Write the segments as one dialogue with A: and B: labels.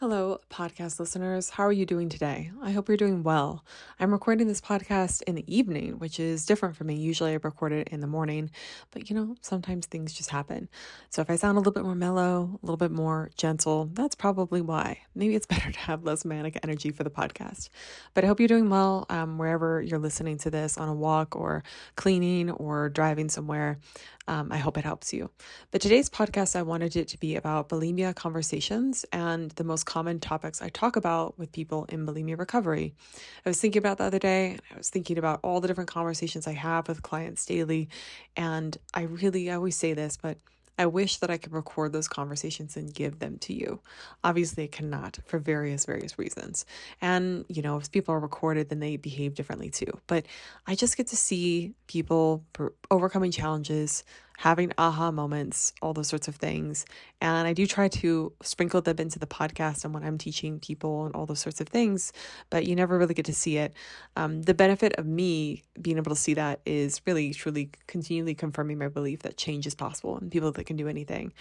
A: Hello, podcast listeners. How are you doing today? I hope you're doing well. I'm recording this podcast in the evening, which is different for me. Usually I record it in the morning, but you know, sometimes things just happen. So if I sound a little bit more mellow, a little bit more gentle, that's probably why. Maybe it's better to have less manic energy for the podcast. But I hope you're doing well um, wherever you're listening to this on a walk or cleaning or driving somewhere. Um, I hope it helps you. But today's podcast, I wanted it to be about bulimia conversations and the most common topics I talk about with people in bulimia recovery. I was thinking about the other day, I was thinking about all the different conversations I have with clients daily. And I really, I always say this, but I wish that I could record those conversations and give them to you. Obviously, I cannot for various, various reasons. And, you know, if people are recorded, then they behave differently too. But I just get to see people overcoming challenges, having aha moments, all those sorts of things. And I do try to sprinkle them into the podcast and when I'm teaching people and all those sorts of things, but you never really get to see it. Um, the benefit of me being able to see that is really, truly continually confirming my belief that change is possible and people that can do anything,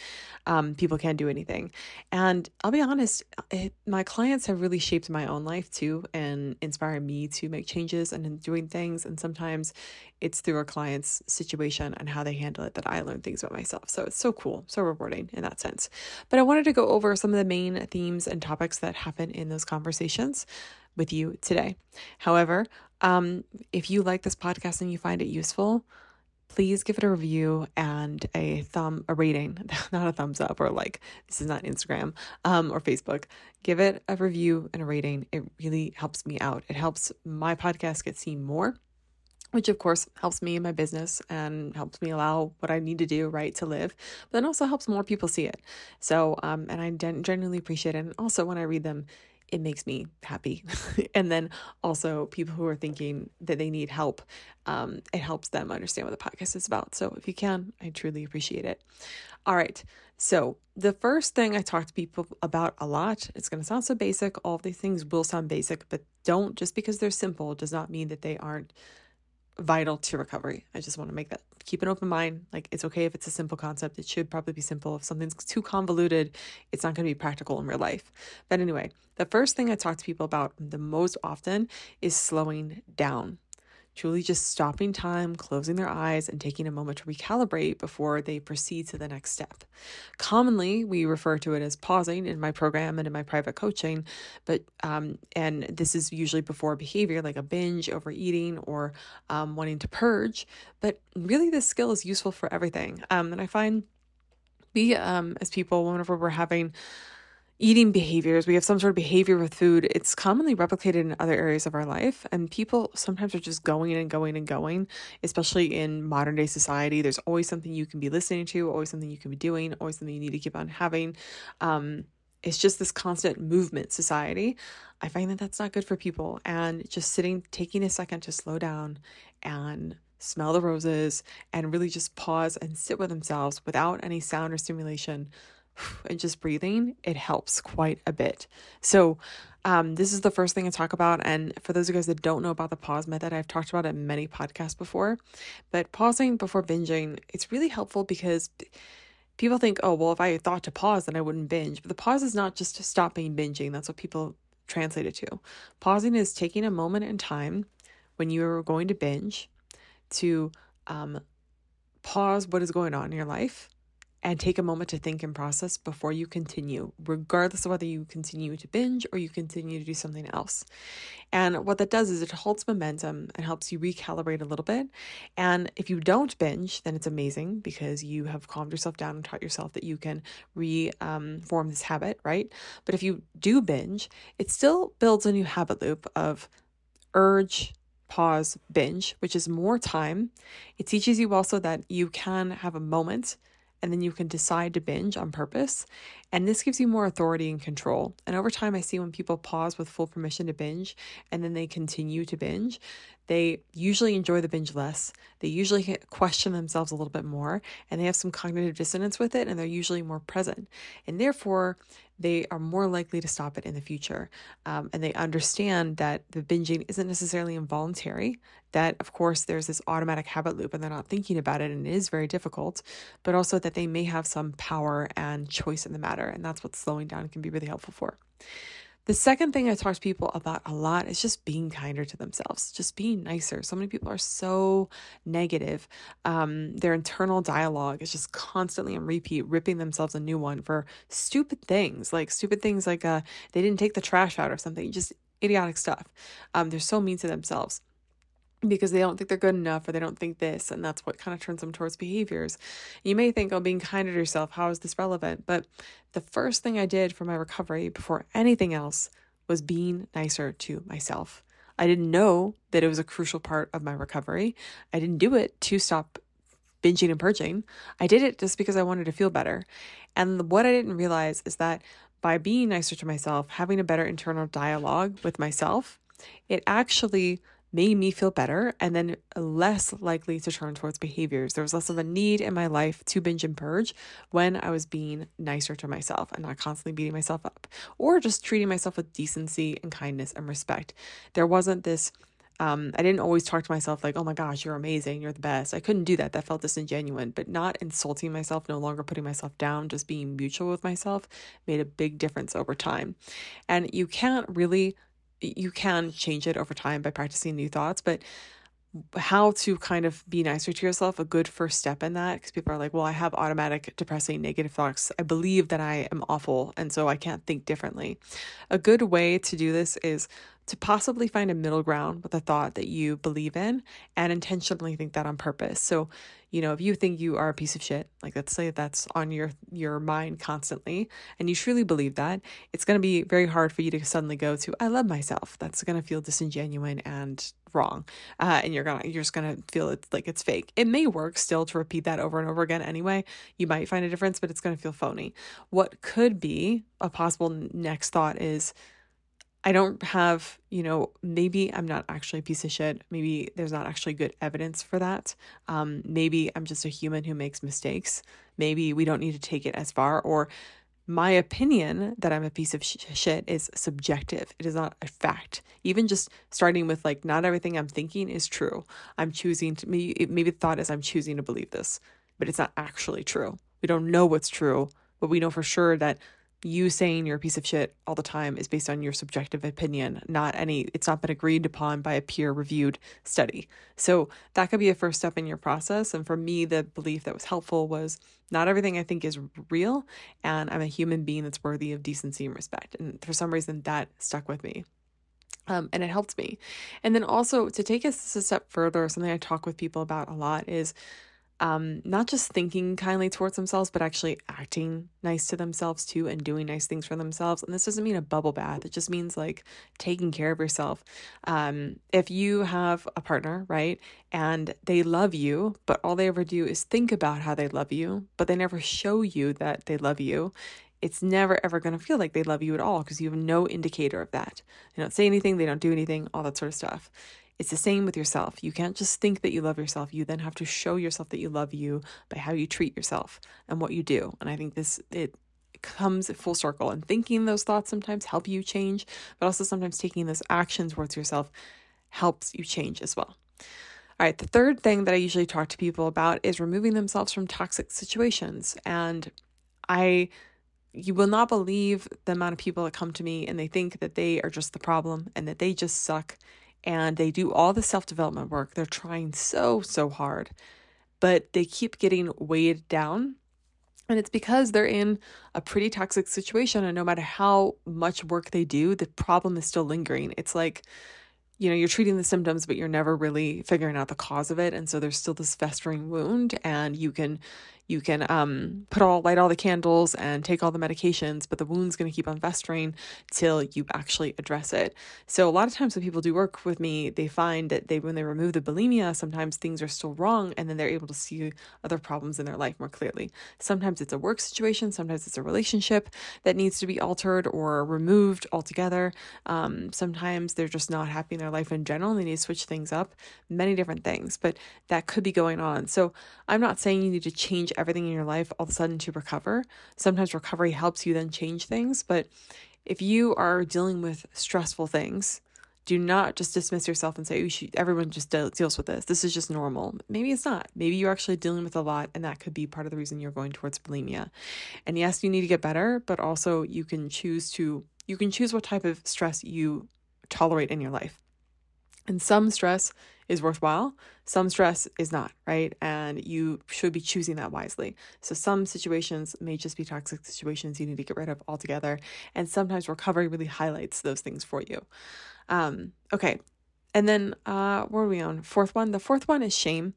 A: um, people can do anything. And I'll be honest, it, my clients have really shaped my own life too and inspired me to make changes and in doing things. And sometimes it's through a client's situation and how they handle it that I learn things about myself. So it's so cool, so rewarding in that sense. But I wanted to go over some of the main themes and topics that happen in those conversations with you today. However, um, if you like this podcast and you find it useful, please give it a review and a thumb, a rating, not a thumbs up or like, this is not Instagram um, or Facebook. Give it a review and a rating. It really helps me out. It helps my podcast get seen more which of course helps me in my business and helps me allow what I need to do right to live, but then also helps more people see it. So, um, and I genuinely appreciate it. And also when I read them, it makes me happy. and then also people who are thinking that they need help, um, it helps them understand what the podcast is about. So if you can, I truly appreciate it. All right. So the first thing I talk to people about a lot, it's going to sound so basic. All these things will sound basic, but don't just because they're simple does not mean that they aren't vital to recovery. I just want to make that keep an open mind. Like it's okay if it's a simple concept. It should probably be simple. If something's too convoluted, it's not going to be practical in real life. But anyway, the first thing I talk to people about the most often is slowing down truly just stopping time, closing their eyes, and taking a moment to recalibrate before they proceed to the next step. Commonly, we refer to it as pausing in my program and in my private coaching, but um, and this is usually before behavior like a binge, overeating, or um, wanting to purge. But really, this skill is useful for everything. Um, and I find we um, as people, whenever we're having eating behaviors, we have some sort of behavior with food, it's commonly replicated in other areas of our life. And people sometimes are just going and going and going, especially in modern day society. There's always something you can be listening to, always something you can be doing, always something you need to keep on having. Um, it's just this constant movement society. I find that that's not good for people. And just sitting, taking a second to slow down and smell the roses and really just pause and sit with themselves without any sound or stimulation and just breathing, it helps quite a bit. So, um, this is the first thing I talk about. And for those of you guys that don't know about the pause method, I've talked about it in many podcasts before. But pausing before binging, it's really helpful because people think, oh, well, if I thought to pause, then I wouldn't binge. But the pause is not just stopping binging. That's what people translate it to. Pausing is taking a moment in time when you're going to binge to um, pause what is going on in your life and take a moment to think and process before you continue, regardless of whether you continue to binge or you continue to do something else. And what that does is it holds momentum and helps you recalibrate a little bit. And if you don't binge, then it's amazing because you have calmed yourself down and taught yourself that you can reform um, this habit, right? But if you do binge, it still builds a new habit loop of urge, pause, binge, which is more time. It teaches you also that you can have a moment and then you can decide to binge on purpose. And this gives you more authority and control. And over time, I see when people pause with full permission to binge and then they continue to binge, they usually enjoy the binge less. They usually question themselves a little bit more and they have some cognitive dissonance with it and they're usually more present. And therefore, they are more likely to stop it in the future. Um, and they understand that the binging isn't necessarily involuntary, that of course there's this automatic habit loop and they're not thinking about it and it is very difficult, but also that they may have some power and choice in the matter. And that's what slowing down can be really helpful for. The second thing I talk to people about a lot is just being kinder to themselves, just being nicer. So many people are so negative. Um, their internal dialogue is just constantly on repeat, ripping themselves a new one for stupid things, like stupid things like uh, they didn't take the trash out or something, just idiotic stuff. Um, they're so mean to themselves because they don't think they're good enough or they don't think this and that's what kind of turns them towards behaviors. You may think oh being kinder to yourself how is this relevant? But the first thing i did for my recovery before anything else was being nicer to myself. I didn't know that it was a crucial part of my recovery. I didn't do it to stop binging and purging. I did it just because i wanted to feel better. And what i didn't realize is that by being nicer to myself having a better internal dialogue with myself it actually made me feel better and then less likely to turn towards behaviors. There was less of a need in my life to binge and purge when I was being nicer to myself and not constantly beating myself up or just treating myself with decency and kindness and respect. There wasn't this. Um, I didn't always talk to myself like, oh my gosh, you're amazing, you're the best. I couldn't do that. That felt disingenuous, but not insulting myself, no longer putting myself down, just being mutual with myself made a big difference over time. And you can't really you can change it over time by practicing new thoughts, but how to kind of be nicer to yourself, a good first step in that, because people are like, well, I have automatic depressing negative thoughts. I believe that I am awful, and so I can't think differently. A good way to do this is to possibly find a middle ground with a thought that you believe in and intentionally think that on purpose. So, you know, if you think you are a piece of shit, like let's say that's on your your mind constantly and you truly believe that, it's going to be very hard for you to suddenly go to I love myself. That's going to feel disingenuous and wrong. Uh, and you're to you're just to feel it's like it's fake. It may work still to repeat that over and over again anyway. You might find a difference, but it's going to feel phony. What could be a possible next thought is I don't have, you know, maybe I'm not actually a piece of shit. Maybe there's not actually good evidence for that. Um, maybe I'm just a human who makes mistakes. Maybe we don't need to take it as far. Or my opinion that I'm a piece of sh- shit is subjective. It is not a fact. Even just starting with like, not everything I'm thinking is true. I'm choosing to, maybe, maybe the thought is I'm choosing to believe this, but it's not actually true. We don't know what's true, but we know for sure that you saying you're a piece of shit all the time is based on your subjective opinion, not any, it's not been agreed upon by a peer reviewed study. So that could be a first step in your process. And for me, the belief that was helpful was not everything I think is real, and I'm a human being that's worthy of decency and respect. And for some reason, that stuck with me. Um, and it helped me. And then also to take us a step further, something I talk with people about a lot is um, not just thinking kindly towards themselves, but actually acting nice to themselves too and doing nice things for themselves. And this doesn't mean a bubble bath, it just means like taking care of yourself. Um, if you have a partner, right, and they love you, but all they ever do is think about how they love you, but they never show you that they love you, it's never ever going to feel like they love you at all because you have no indicator of that. They don't say anything, they don't do anything, all that sort of stuff. It's the same with yourself. You can't just think that you love yourself. You then have to show yourself that you love you by how you treat yourself and what you do. And I think this it comes full circle and thinking those thoughts sometimes help you change, but also sometimes taking those actions towards yourself helps you change as well. All right, the third thing that I usually talk to people about is removing themselves from toxic situations. And I you will not believe the amount of people that come to me and they think that they are just the problem and that they just suck and they do all the self development work. They're trying so, so hard, but they keep getting weighed down. And it's because they're in a pretty toxic situation. And no matter how much work they do, the problem is still lingering. It's like, you know, you're treating the symptoms, but you're never really figuring out the cause of it. And so there's still this festering wound, and you can, You can um, put all light all the candles and take all the medications, but the wound's going to keep on festering till you actually address it. So a lot of times when people do work with me, they find that they when they remove the bulimia, sometimes things are still wrong, and then they're able to see other problems in their life more clearly. Sometimes it's a work situation, sometimes it's a relationship that needs to be altered or removed altogether. Um, sometimes they're just not happy in their life in general, and they need to switch things up. Many different things, but that could be going on. So I'm not saying you need to change everything in your life all of a sudden to recover. Sometimes recovery helps you then change things, but if you are dealing with stressful things, do not just dismiss yourself and say, oh, should, everyone just deals with this. This is just normal. Maybe it's not. Maybe you're actually dealing with a lot, and that could be part of the reason you're going towards bulimia. And yes, you need to get better, but also you can choose to you can choose what type of stress you tolerate in your life. And some stress is worthwhile, some stress is not, right? And you should be choosing that wisely. So some situations may just be toxic situations you need to get rid of altogether. And sometimes recovery really highlights those things for you. Um, okay. And then uh where are we on? Fourth one. The fourth one is shame.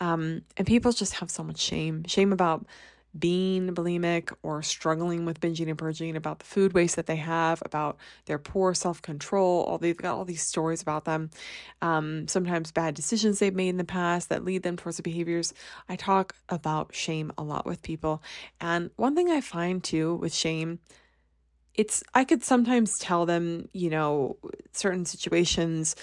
A: Um, and people just have so much shame. Shame about being bulimic or struggling with binging and purging, about the food waste that they have, about their poor self control. All they've got all these stories about them. Um, sometimes bad decisions they've made in the past that lead them towards the behaviors. I talk about shame a lot with people, and one thing I find too with shame. It's, I could sometimes tell them, you know, certain situations,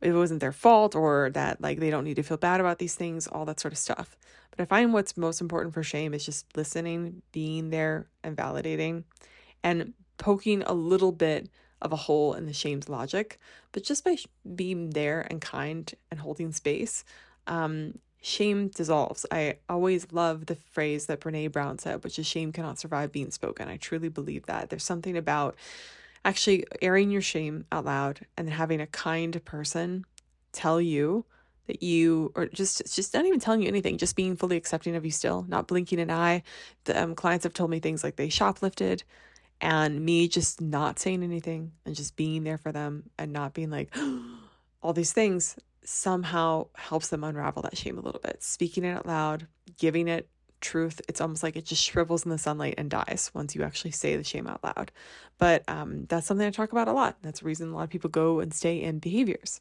A: it wasn't their fault or that like they don't need to feel bad about these things, all that sort of stuff. But I find what's most important for shame is just listening, being there, and validating, and poking a little bit of a hole in the shame's logic. But just by being there and kind and holding space, um, shame dissolves. I always love the phrase that Brene Brown said, which is shame cannot survive being spoken. I truly believe that. There's something about actually airing your shame out loud and having a kind person tell you that you or just just not even telling you anything just being fully accepting of you still not blinking an eye. The um, clients have told me things like they shoplifted and me just not saying anything and just being there for them and not being like all these things somehow helps them unravel that shame a little bit. Speaking it out loud giving it truth it's almost like it just shrivels in the sunlight and dies once you actually say the shame out loud but um, that's something i talk about a lot that's the reason a lot of people go and stay in behaviors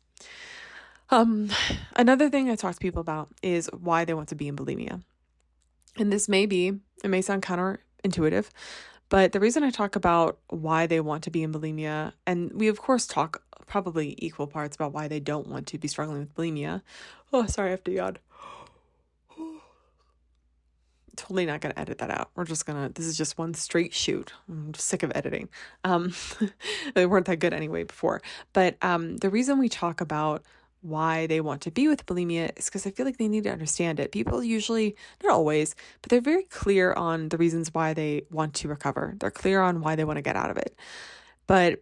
A: um, another thing I talk to people about is why they want to be in bulimia. And this may be, it may sound counterintuitive, but the reason I talk about why they want to be in bulimia, and we of course talk probably equal parts about why they don't want to be struggling with bulimia. Oh, sorry, I have to yawn. Totally not gonna edit that out. We're just gonna. This is just one straight shoot. I'm sick of editing. Um, they weren't that good anyway before. But um, the reason we talk about why they want to be with bulimia is because I feel like they need to understand it. People usually, not always, but they're very clear on the reasons why they want to recover. They're clear on why they want to get out of it. But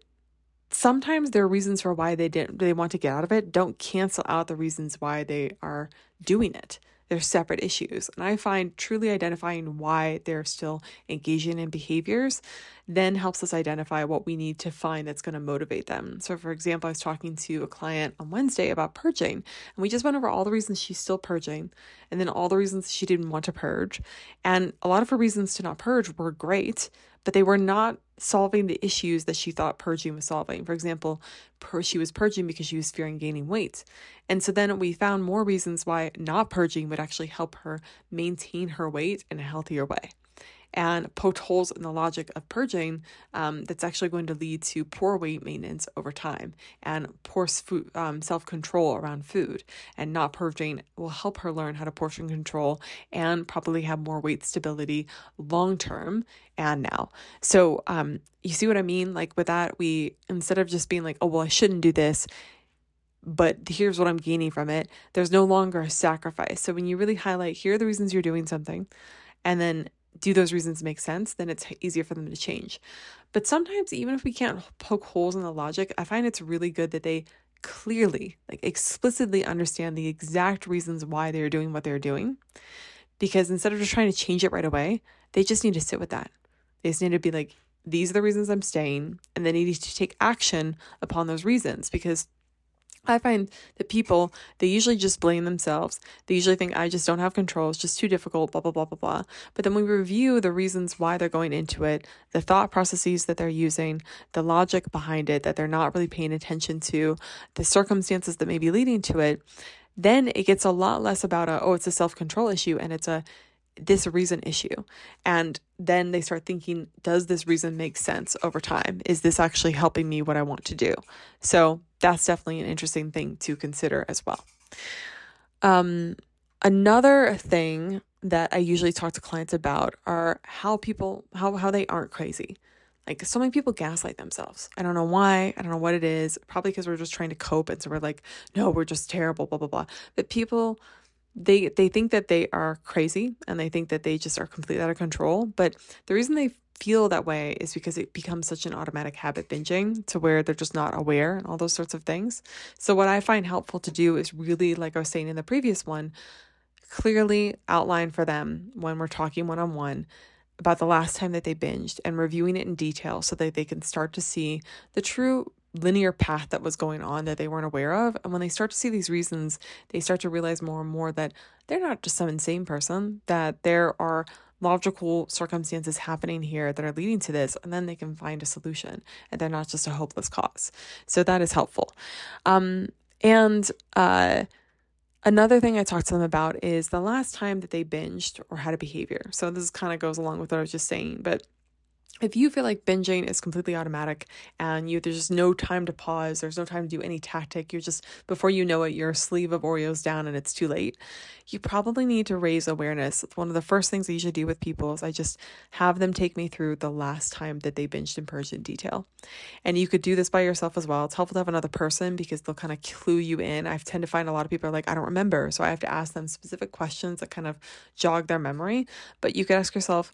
A: sometimes their reasons for why they didn't they want to get out of it don't cancel out the reasons why they are doing it they're separate issues. And I find truly identifying why they're still engaging in behaviors then helps us identify what we need to find that's going to motivate them. So, for example, I was talking to a client on Wednesday about purging, and we just went over all the reasons she's still purging and then all the reasons she didn't want to purge. And a lot of her reasons to not purge were great, but they were not solving the issues that she thought purging was solving. For example, she was purging because she was fearing gaining weight. And so then we found more reasons why not purging would actually help her maintain her weight in a healthier way and poked holes in the logic of purging um, that's actually going to lead to poor weight maintenance over time and poor food, um, self control around food. And not purging will help her learn how to portion control and probably have more weight stability long term and now. So, um, you see what I mean? Like with that, we instead of just being like, oh, well, I shouldn't do this but here's what I'm gaining from it. There's no longer a sacrifice. So when you really highlight, here are the reasons you're doing something, and then do those reasons make sense, then it's easier for them to change. But sometimes, even if we can't poke holes in the logic, I find it's really good that they clearly, like explicitly understand the exact reasons why they're doing what they're doing. Because instead of just trying to change it right away, they just need to sit with that. They just need to be like, these are the reasons I'm staying, and then they need to take action upon those reasons because I find that people, they usually just blame themselves. They usually think, I just don't have control. It's just too difficult, blah, blah, blah, blah, blah. But then we review the reasons why they're going into it, the thought processes that they're using, the logic behind it that they're not really paying attention to, the circumstances that may be leading to it. Then it gets a lot less about a, oh, it's a self control issue and it's a, this reason issue. And then they start thinking, does this reason make sense over time? Is this actually helping me what I want to do? So that's definitely an interesting thing to consider as well. Um, another thing that I usually talk to clients about are how people how how they aren't crazy. Like so many people gaslight themselves. I don't know why. I don't know what it is. Probably because we're just trying to cope, and so we're like, no, we're just terrible, blah blah blah. But people they they think that they are crazy and they think that they just are completely out of control. But the reason they feel that way is because it becomes such an automatic habit binging to where they're just not aware and all those sorts of things. So, what I find helpful to do is really, like I was saying in the previous one, clearly outline for them when we're talking one on one about the last time that they binged and reviewing it in detail so that they can start to see the true linear path that was going on that they weren't aware of. And when they start to see these reasons, they start to realize more and more that they're not just some insane person, that there are logical circumstances happening here that are leading to this, and then they can find a solution and they're not just a hopeless cause. So that is helpful. Um, and uh, another thing I talked to them about is the last time that they binged or had a behavior. So this kind of goes along with what I was just saying, but if you feel like binging is completely automatic and you there's just no time to pause, there's no time to do any tactic, you're just before you know it, your sleeve of Oreos down and it's too late, you probably need to raise awareness. One of the first things I usually do with people is I just have them take me through the last time that they binged and purged in detail. And you could do this by yourself as well. It's helpful to have another person because they'll kind of clue you in. I tend to find a lot of people are like, I don't remember. So I have to ask them specific questions that kind of jog their memory. But you could ask yourself,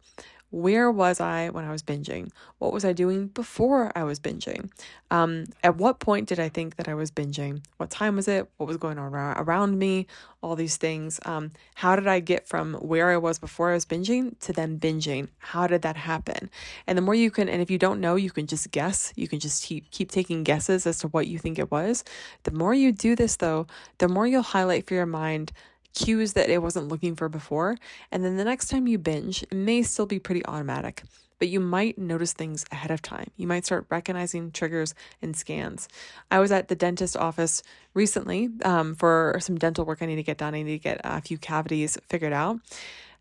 A: where was I when I was binging? What was I doing before I was binging? Um, at what point did I think that I was binging? What time was it? What was going on around me? All these things. Um, how did I get from where I was before I was binging to then binging? How did that happen? And the more you can, and if you don't know, you can just guess. You can just keep keep taking guesses as to what you think it was. The more you do this, though, the more you'll highlight for your mind cues that it wasn't looking for before. And then the next time you binge, it may still be pretty automatic, but you might notice things ahead of time. You might start recognizing triggers and scans. I was at the dentist office recently um, for some dental work I need to get done. I need to get a few cavities figured out.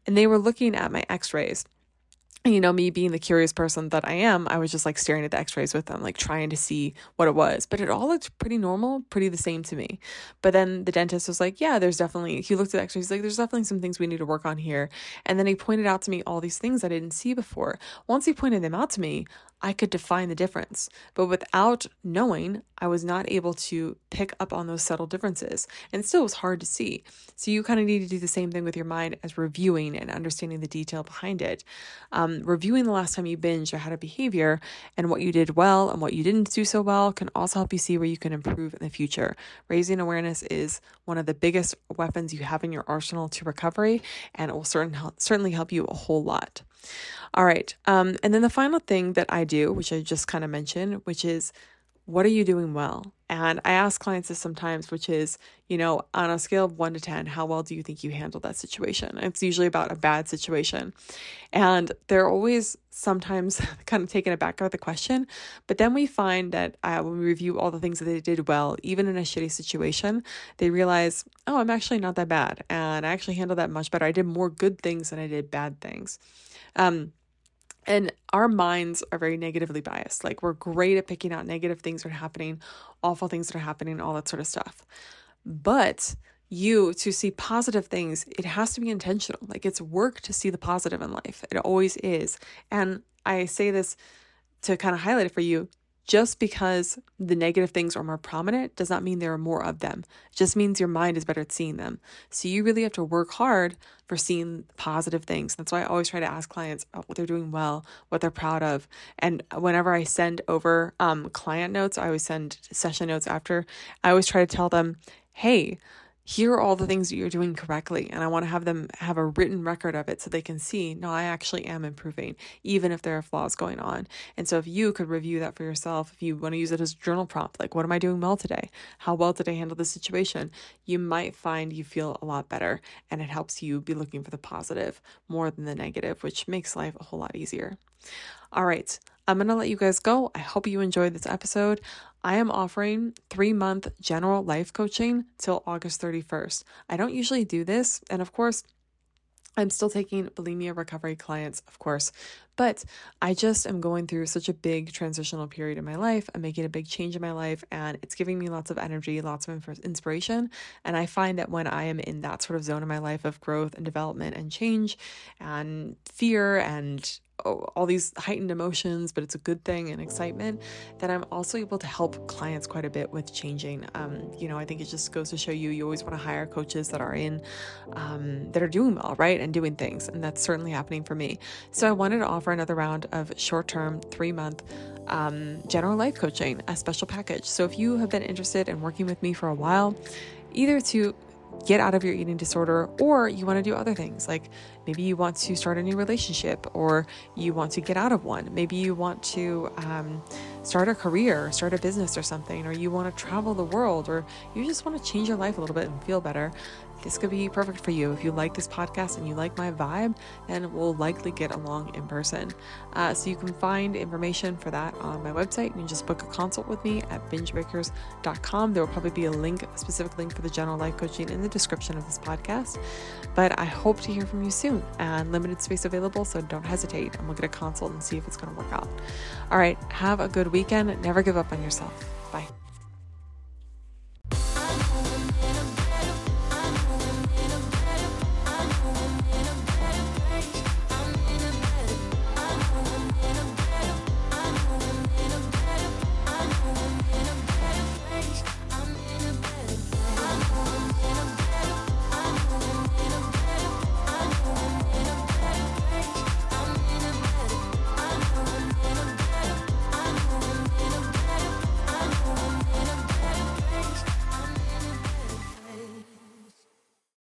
A: And they were looking at my x rays you know, me being the curious person that I am, I was just like staring at the x rays with them, like trying to see what it was. But it all looked pretty normal, pretty the same to me. But then the dentist was like, Yeah, there's definitely, he looked at the x rays, like, there's definitely some things we need to work on here. And then he pointed out to me all these things I didn't see before. Once he pointed them out to me, I could define the difference. But without knowing, I was not able to pick up on those subtle differences. And still it was hard to see. So you kind of need to do the same thing with your mind as reviewing and understanding the detail behind it. Um, reviewing the last time you binged or had a behavior and what you did well and what you didn't do so well can also help you see where you can improve in the future. Raising awareness is one of the biggest weapons you have in your arsenal to recovery, and it will certain, certainly help you a whole lot. All right. Um, and then the final thing that I do, which I just kind of mentioned, which is what are you doing well? And I ask clients this sometimes, which is, you know, on a scale of one to 10, how well do you think you handled that situation? It's usually about a bad situation. And they're always sometimes kind of taken aback by the question. But then we find that uh, when we review all the things that they did well, even in a shitty situation, they realize, oh, I'm actually not that bad. And I actually handled that much better. I did more good things than I did bad things. Um, and our minds are very negatively biased. Like we're great at picking out negative things that are happening, awful things that are happening, all that sort of stuff. But you to see positive things, it has to be intentional. Like it's work to see the positive in life. It always is. And I say this to kind of highlight it for you. Just because the negative things are more prominent does not mean there are more of them. It just means your mind is better at seeing them. So you really have to work hard for seeing positive things. That's why I always try to ask clients what they're doing well, what they're proud of. And whenever I send over um, client notes, I always send session notes after. I always try to tell them, hey, here are all the things that you're doing correctly. And I want to have them have a written record of it so they can see, no, I actually am improving, even if there are flaws going on. And so if you could review that for yourself, if you want to use it as a journal prompt, like, what am I doing well today? How well did I handle this situation? You might find you feel a lot better and it helps you be looking for the positive more than the negative, which makes life a whole lot easier. All right. I'm going to let you guys go. I hope you enjoyed this episode. I am offering three month general life coaching till August 31st. I don't usually do this. And of course, I'm still taking bulimia recovery clients, of course, but I just am going through such a big transitional period in my life. I'm making a big change in my life, and it's giving me lots of energy, lots of inspiration. And I find that when I am in that sort of zone in my life of growth and development and change and fear and all these heightened emotions, but it's a good thing and excitement, that I'm also able to help clients quite a bit with changing. Um, you know, I think it just goes to show you, you always want to hire coaches that are in, um, that are doing well, right? And doing things. And that's certainly happening for me. So I wanted to offer another round of short term, three month um, general life coaching, a special package. So if you have been interested in working with me for a while, either to get out of your eating disorder or you want to do other things like maybe you want to start a new relationship or you want to get out of one. Maybe you want to um, start a career start a business or something or you want to travel the world or you just want to change your life a little bit and feel better this could be perfect for you. If you like this podcast and you like my vibe, then we'll likely get along in person. Uh, so you can find information for that on my website. You can just book a consult with me at bingebreakers.com. There will probably be a link, a specific link for the general life coaching in the description of this podcast. But I hope to hear from you soon and limited space available, so don't hesitate and we'll get a consult and see if it's going to work out. All right, have a good weekend. Never give up on yourself. Bye.